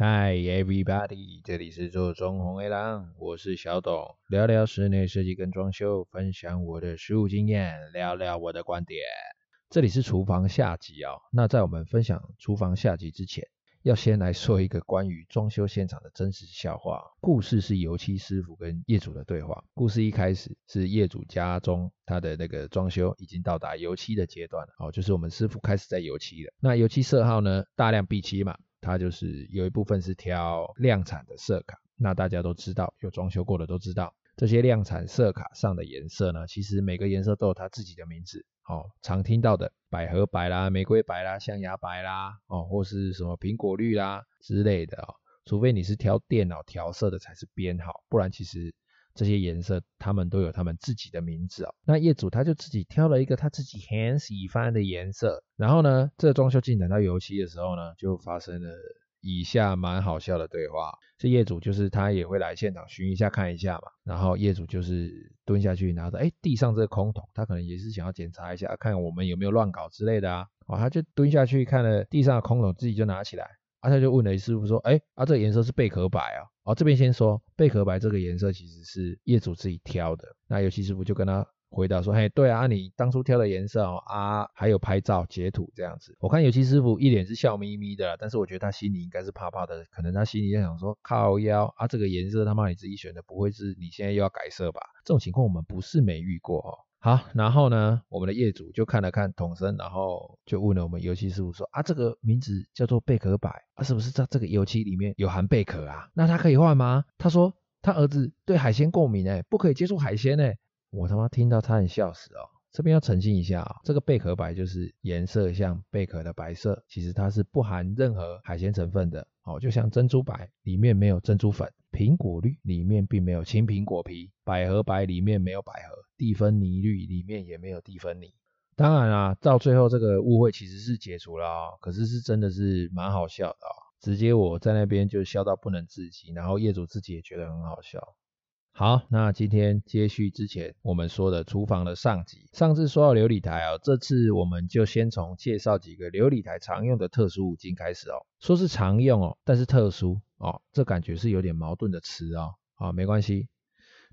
Hi everybody，这里是做装潢的人，我是小董，聊聊室内设计跟装修，分享我的实务经验，聊聊我的观点。这里是厨房下集哦。那在我们分享厨房下集之前，要先来说一个关于装修现场的真实笑话。故事是油漆师傅跟业主的对话。故事一开始是业主家中他的那个装修已经到达油漆的阶段了，哦，就是我们师傅开始在油漆了。那油漆色号呢，大量 B 漆嘛。它就是有一部分是挑量产的色卡，那大家都知道，有装修过的都知道，这些量产色卡上的颜色呢，其实每个颜色都有它自己的名字，哦，常听到的百合白啦、玫瑰白啦、象牙白啦，哦，或是什么苹果绿啦之类的哦，除非你是挑电脑调色的才是编号，不然其实。这些颜色，他们都有他们自己的名字哦。那业主他就自己挑了一个他自己很喜欢的颜色，然后呢，这装修进展到油漆的时候呢，就发生了以下蛮好笑的对话。这业主就是他也会来现场巡一下看一下嘛，然后业主就是蹲下去拿着，哎，地上这个空桶，他可能也是想要检查一下，看我们有没有乱搞之类的啊。哦，他就蹲下去看了地上的空桶，自己就拿起来。啊，他就问了师傅说：“哎，啊，这个颜色是贝壳白啊？”哦，这边先说贝壳白这个颜色其实是业主自己挑的。那油漆师傅就跟他回答说：“嘿，对啊，你当初挑的颜色哦，啊，还有拍照截图这样子。”我看油漆师傅一脸是笑眯眯的，但是我觉得他心里应该是怕怕的，可能他心里在想说：“靠腰啊，这个颜色他妈你自己选的，不会是你现在又要改色吧？”这种情况我们不是没遇过哦。好，然后呢，我们的业主就看了看桶身，然后就问了我们油漆师傅说：“啊，这个名字叫做贝壳白啊，是不是在这个油漆里面有含贝壳啊？那他可以换吗？”他说：“他儿子对海鲜过敏，哎，不可以接触海鲜，哎。”我他妈听到他很笑死哦。这边要澄清一下啊，这个贝壳白就是颜色像贝壳的白色，其实它是不含任何海鲜成分的。哦，就像珍珠白里面没有珍珠粉，苹果绿里面并没有青苹果皮，百合白里面没有百合，蒂芬尼绿里面也没有蒂芬尼。当然啦，到最后这个误会其实是解除了哦，可是是真的是蛮好笑的哦，直接我在那边就笑到不能自己，然后业主自己也觉得很好笑。好，那今天接续之前我们说的厨房的上集，上次说到琉璃台哦，这次我们就先从介绍几个琉璃台常用的特殊五金开始哦。说是常用哦，但是特殊哦，这感觉是有点矛盾的词哦。好，没关系。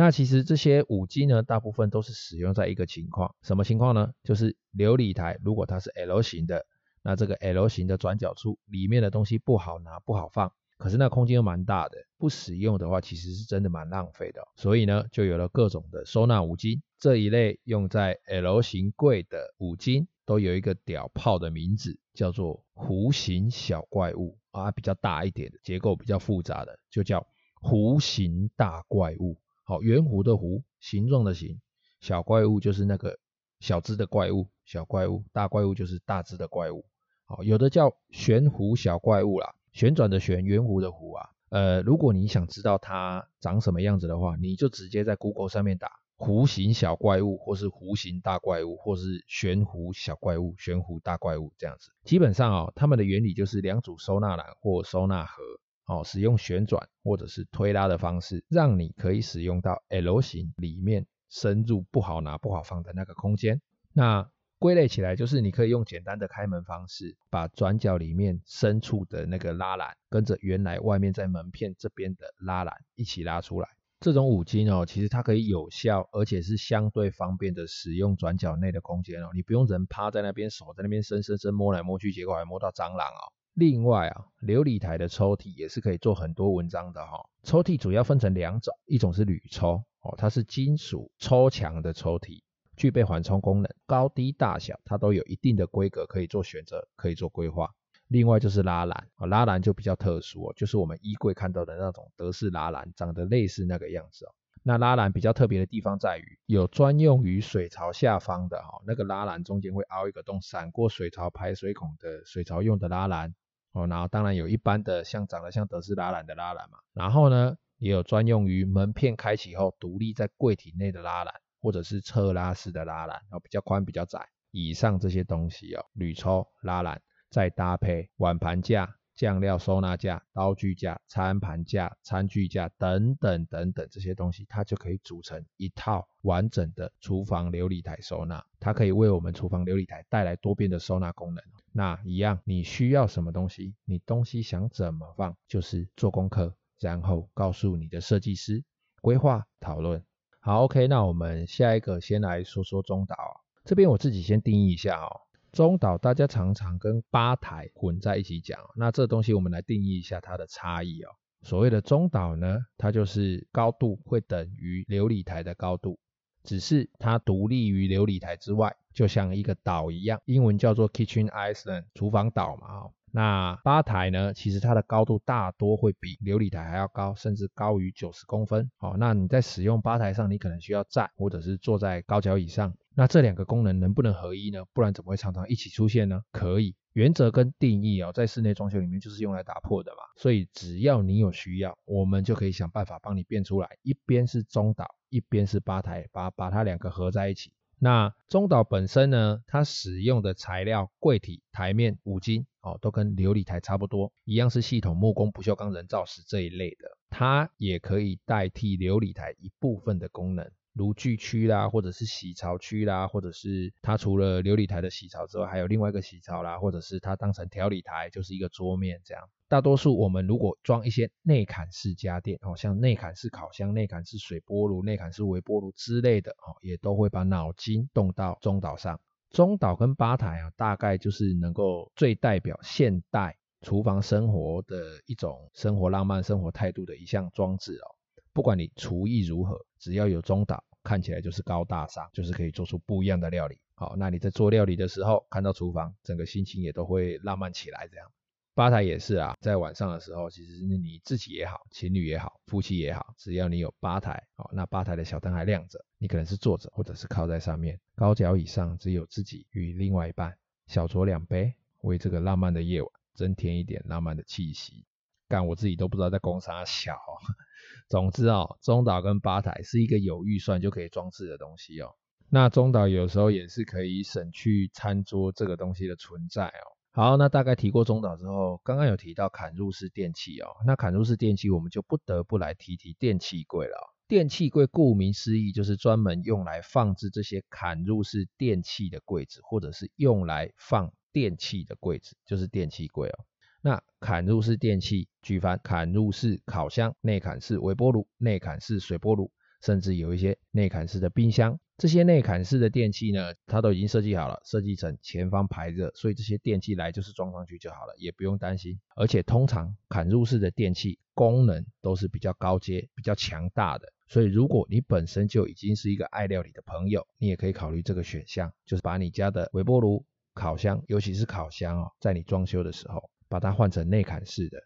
那其实这些五金呢，大部分都是使用在一个情况，什么情况呢？就是流理台如果它是 L 型的，那这个 L 型的转角处里面的东西不好拿，不好放。可是那空间又蛮大的，不使用的话，其实是真的蛮浪费的。所以呢，就有了各种的收纳五金。这一类用在 L 型柜的五金，都有一个屌炮的名字，叫做弧形小怪物啊，比较大一点的，结构比较复杂的，就叫弧形大怪物。好，圆弧的弧，形状的形，小怪物就是那个小只的怪物，小怪物，大怪物就是大只的怪物。好，有的叫悬弧小怪物啦。旋转的旋，圆弧的弧啊，呃，如果你想知道它长什么样子的话，你就直接在 Google 上面打弧形小怪物，或是弧形大怪物，或是悬弧小怪物、悬弧大怪物这样子。基本上哦，它们的原理就是两组收纳篮或收纳盒，哦，使用旋转或者是推拉的方式，让你可以使用到 L 型里面深入不好拿、不好放的那个空间。那归类起来，就是你可以用简单的开门方式，把转角里面深处的那个拉篮，跟着原来外面在门片这边的拉篮一起拉出来。这种五金哦，其实它可以有效，而且是相对方便的使用转角内的空间哦。你不用人趴在那边，手在那边伸伸伸摸来摸去，结果还摸到蟑螂哦。另外啊，琉璃台的抽屉也是可以做很多文章的哈。抽屉主要分成两种，一种是铝抽哦，它是金属抽墙的抽屉。具备缓冲功能，高低大小它都有一定的规格可以做选择，可以做规划。另外就是拉篮，拉篮就比较特殊哦，就是我们衣柜看到的那种德式拉篮，长得类似那个样子哦。那拉篮比较特别的地方在于，有专用于水槽下方的哈，那个拉篮中间会凹一个洞，闪过水槽排水孔的水槽用的拉篮哦。然后当然有一般的像长得像德斯拉兰的拉篮嘛。然后呢，也有专用于门片开启后独立在柜体内的拉篮。或者是侧拉式的拉篮，然后比较宽比较窄。以上这些东西哦，铝抽拉篮，再搭配碗盘架、酱料收纳架、刀具架、餐盘架、餐具架等等等等这些东西，它就可以组成一套完整的厨房流理台收纳。它可以为我们厨房流理台带来多变的收纳功能。那一样，你需要什么东西？你东西想怎么放，就是做功课，然后告诉你的设计师，规划讨论。好，OK，那我们下一个先来说说中岛。这边我自己先定义一下哦。中岛大家常常跟吧台混在一起讲，那这东西我们来定义一下它的差异哦。所谓的中岛呢，它就是高度会等于琉璃台的高度，只是它独立于琉璃台之外。就像一个岛一样，英文叫做 Kitchen Island，厨房岛嘛。那吧台呢，其实它的高度大多会比琉璃台还要高，甚至高于九十公分。好，那你在使用吧台上，你可能需要站，或者是坐在高脚椅上。那这两个功能能不能合一呢？不然怎么会常常一起出现呢？可以，原则跟定义哦，在室内装修里面就是用来打破的嘛。所以只要你有需要，我们就可以想办法帮你变出来，一边是中岛，一边是吧台，把把它两个合在一起。那中岛本身呢，它使用的材料、柜体、台面、五金哦，都跟琉璃台差不多，一样是系统木工、不锈钢、人造石这一类的。它也可以代替琉璃台一部分的功能，炉具区啦，或者是洗槽区啦，或者是它除了流理台的洗槽之外，还有另外一个洗槽啦，或者是它当成调理台，就是一个桌面这样。大多数我们如果装一些内嵌式家电，哦，像内嵌式烤箱、内嵌式水波炉、内嵌式微波炉之类的，哦，也都会把脑筋动到中岛上。中岛跟吧台啊，大概就是能够最代表现代厨房生活的一种生活浪漫、生活态度的一项装置哦。不管你厨艺如何，只要有中岛，看起来就是高大上，就是可以做出不一样的料理。好，那你在做料理的时候，看到厨房，整个心情也都会浪漫起来，这样。吧台也是啊，在晚上的时候，其实你自己也好，情侣也好，夫妻也好，只要你有吧台，哦，那吧台的小灯还亮着，你可能是坐着或者是靠在上面，高脚椅上只有自己与另外一半，小酌两杯，为这个浪漫的夜晚增添一点浪漫的气息。干我自己都不知道在攻啥小。总之哦，中岛跟吧台是一个有预算就可以装置的东西哦。那中岛有时候也是可以省去餐桌这个东西的存在哦。好，那大概提过中岛之后，刚刚有提到嵌入式电器哦。那嵌入式电器，我们就不得不来提提电器柜了哦。电器柜顾名思义，就是专门用来放置这些嵌入式电器的柜子，或者是用来放电器的柜子，就是电器柜哦。那嵌入式电器，举凡嵌入式烤箱、内嵌式微波炉、内嵌式水波炉。甚至有一些内嵌式的冰箱，这些内嵌式的电器呢，它都已经设计好了，设计成前方排热，所以这些电器来就是装上去就好了，也不用担心。而且通常嵌入式的电器功能都是比较高阶、比较强大的，所以如果你本身就已经是一个爱料理的朋友，你也可以考虑这个选项，就是把你家的微波炉、烤箱，尤其是烤箱哦，在你装修的时候，把它换成内嵌式的。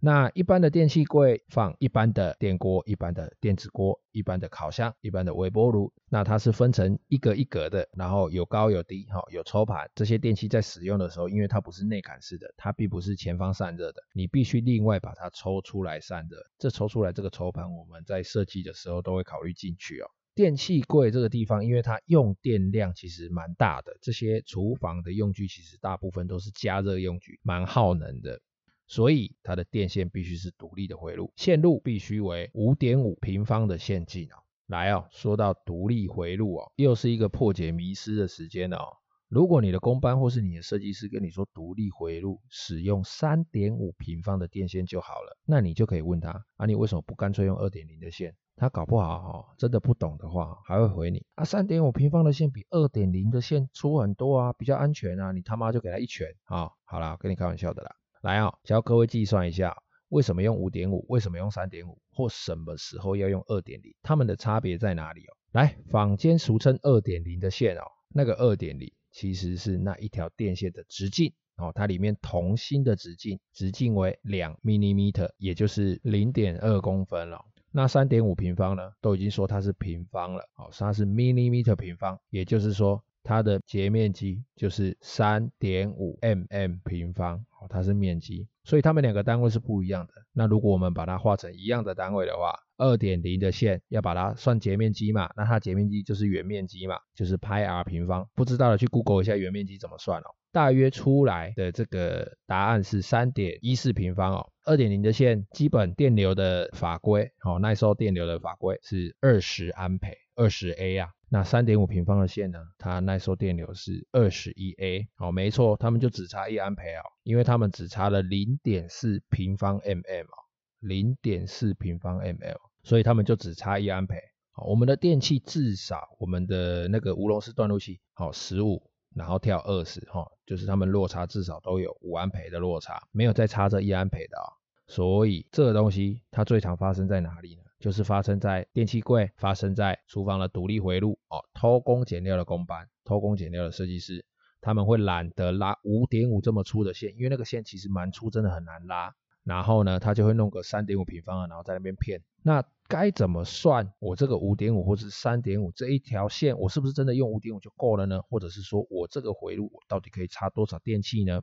那一般的电器柜放一般的电锅、一般的电子锅、一般的烤箱、一般的微波炉，那它是分成一格一格的，然后有高有低，哈，有抽盘。这些电器在使用的时候，因为它不是内嵌式的，它并不是前方散热的，你必须另外把它抽出来散热。这抽出来这个抽盘，我们在设计的时候都会考虑进去哦。电器柜这个地方，因为它用电量其实蛮大的，这些厨房的用具其实大部分都是加热用具，蛮耗能的。所以它的电线必须是独立的回路，线路必须为五点五平方的线径哦。来哦，说到独立回路哦，又是一个破解迷失的时间哦。如果你的工班或是你的设计师跟你说独立回路使用三点五平方的电线就好了，那你就可以问他啊，你为什么不干脆用二点零的线？他搞不好哦，真的不懂的话，还会回你啊，三点五平方的线比二点零的线粗很多啊，比较安全啊，你他妈就给他一拳啊、好啦，跟你开玩笑的啦。来啊、教各位计算一下，为什么用五点五？为什么用三点五？或什么时候要用二点零？它们的差别在哪里哦？来，坊间俗称二点零的线哦，那个二点零其实是那一条电线的直径哦，它里面同芯的直径，直径为两 millimeter，也就是零点二公分了。那三点五平方呢，都已经说它是平方了哦，它是 millimeter 平方，也就是说。它的截面积就是三点五 mm 平方，哦它是面积，所以它们两个单位是不一样的。那如果我们把它画成一样的单位的话，二点零的线要把它算截面积嘛，那它截面积就是圆面积嘛，就是派 r 平方。不知道的去 Google 一下圆面积怎么算哦。大约出来的这个答案是三点一四平方哦。二点零的线基本电流的法规，哦，耐受电流的法规是二十安培，二十 A 啊。那三点五平方的线呢，它耐受电流是二十一 A。哦，没错，它们就只差一安培哦，因为它们只差了零点四平方 mm 哦，零点四平方 mm，所以它们就只差一安培。好，我们的电器至少我们的那个无熔丝断路器，好，十五。然后跳二十哈，就是它们落差至少都有五安培的落差，没有再差这一安培的啊、哦。所以这个东西它最常发生在哪里呢？就是发生在电器柜，发生在厨房的独立回路哦。偷工减料的工班，偷工减料的设计师，他们会懒得拉五点五这么粗的线，因为那个线其实蛮粗，真的很难拉。然后呢，他就会弄个三点五平方的，然后在那边骗。那该怎么算？我这个五点五或是三点五这一条线，我是不是真的用五点五就够了呢？或者是说我这个回路我到底可以插多少电器呢？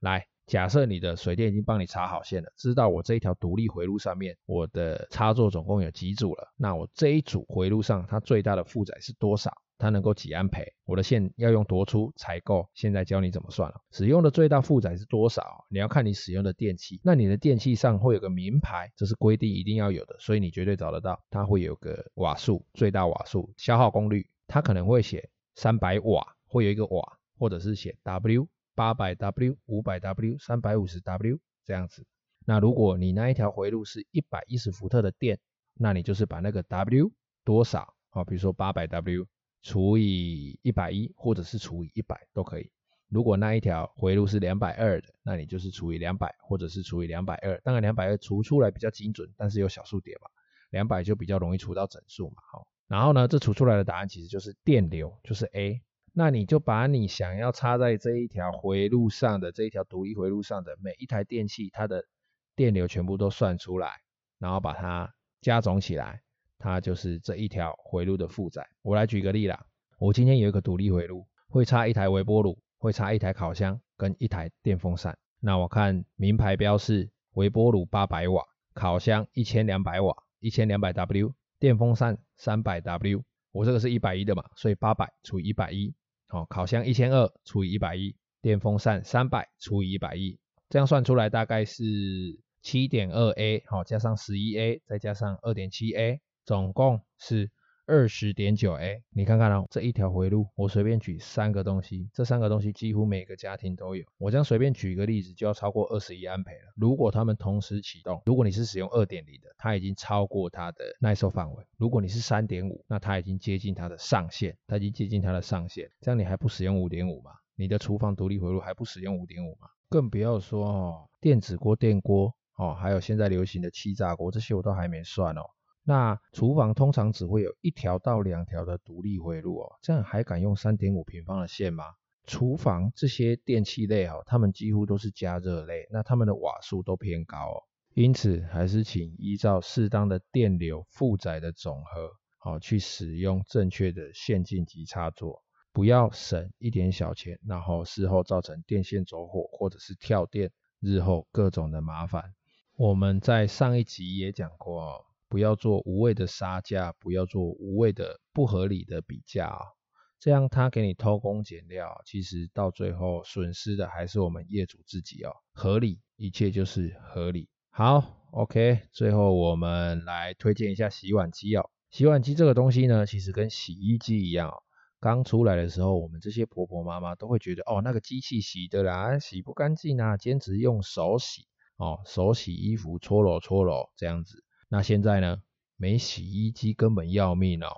来，假设你的水电已经帮你插好线了，知道我这一条独立回路上面我的插座总共有几组了，那我这一组回路上它最大的负载是多少？它能够几安培？我的线要用多粗才够？现在教你怎么算了。使用的最大负载是多少？你要看你使用的电器。那你的电器上会有个名牌，这是规定一定要有的，所以你绝对找得到。它会有个瓦数，最大瓦数，消耗功率，它可能会写三百瓦，会有一个瓦，或者是写 W 八百 W 五百 W 三百五十 W 这样子。那如果你那一条回路是一百一十伏特的电，那你就是把那个 W 多少啊？比如说八百 W。除以一百一，或者是除以一百都可以。如果那一条回路是两百二的，那你就是除以两百，或者是除以两百二。当然两百二除出来比较精准，但是有小数点嘛，两百就比较容易除到整数嘛。好，然后呢，这除出来的答案其实就是电流，就是 A。那你就把你想要插在这一条回路上的这一条独立回路上的每一台电器，它的电流全部都算出来，然后把它加总起来。它就是这一条回路的负载。我来举个例啦，我今天有一个独立回路，会插一台微波炉，会插一台烤箱跟一台电风扇。那我看名牌标示，微波炉八百瓦，烤箱一千两百瓦，一千两百 W，电风扇三百 W。我这个是一百一的嘛，所以八百除以一百一，好，烤箱一千二除以一百一，电风扇三百除以一百一，这样算出来大概是七点二 A，好，加上十一 A，再加上二点七 A。总共是二十点九 A，你看看哦，这一条回路，我随便举三个东西，这三个东西几乎每个家庭都有。我这样随便举一个例子，就要超过二十一安培了。如果他们同时启动，如果你是使用二点零的，它已经超过它的耐受范围；如果你是三点五，那它已经接近它的上限，它已经接近它的上限。这样你还不使用五点五吗？你的厨房独立回路还不使用五点五吗？更不要说哦，电子锅、电锅哦，还有现在流行的气炸锅，这些我都还没算哦。那厨房通常只会有一条到两条的独立回路哦，这样还敢用三点五平方的线吗？厨房这些电器类哦，它们几乎都是加热类，那它们的瓦数都偏高哦，因此还是请依照适当的电流负载的总和，好去使用正确的线径及插座，不要省一点小钱，然后事后造成电线走火或者是跳电，日后各种的麻烦。我们在上一集也讲过哦。不要做无谓的杀价，不要做无谓的不合理的比价啊，这样他给你偷工减料，其实到最后损失的还是我们业主自己哦。合理，一切就是合理。好，OK，最后我们来推荐一下洗碗机哦。洗碗机这个东西呢，其实跟洗衣机一样哦。刚出来的时候，我们这些婆婆妈妈都会觉得，哦，那个机器洗的啦，洗不干净啊，坚持用手洗哦，手洗衣服搓揉搓揉这样子。那现在呢？没洗衣机根本要命哦。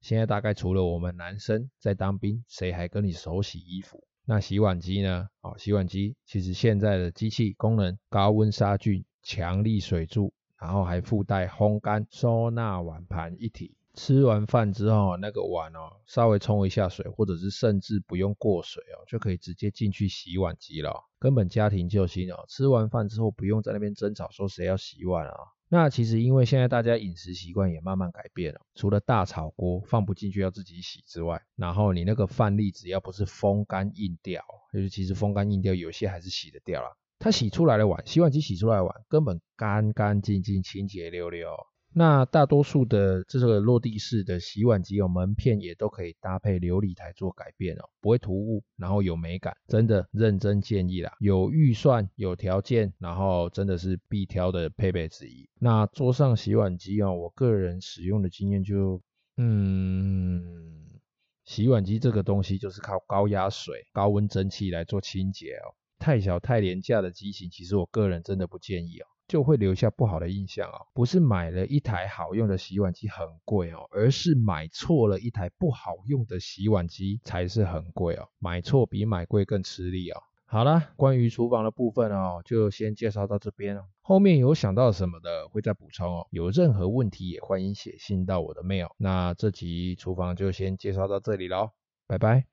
现在大概除了我们男生在当兵，谁还跟你手洗衣服？那洗碗机呢？哦，洗碗机其实现在的机器功能高温杀菌、强力水柱，然后还附带烘干、收纳碗盘一体。吃完饭之后，那个碗哦，稍微冲一下水，或者是甚至不用过水哦，就可以直接进去洗碗机了。根本家庭救星哦。吃完饭之后不用在那边争吵说谁要洗碗啊。那其实因为现在大家饮食习惯也慢慢改变了，除了大炒锅放不进去要自己洗之外，然后你那个饭粒只要不是风干硬掉，就是其实风干硬掉有些还是洗得掉啦。它洗出来的碗，洗碗机洗出来的碗根本干干净净、清洁溜溜。那大多数的这个落地式的洗碗机有门片也都可以搭配琉璃台做改变哦，不会突兀，然后有美感，真的认真建议啦。有预算有条件，然后真的是必挑的配备之一。那桌上洗碗机哦，我个人使用的经验就，嗯，洗碗机这个东西就是靠高压水、高温蒸汽来做清洁哦，太小太廉价的机型，其实我个人真的不建议哦。就会留下不好的印象哦，不是买了一台好用的洗碗机很贵哦，而是买错了一台不好用的洗碗机才是很贵哦，买错比买贵更吃力哦。好啦，关于厨房的部分哦，就先介绍到这边哦，后面有想到什么的会再补充哦，有任何问题也欢迎写信到我的 mail。那这集厨房就先介绍到这里喽，拜拜。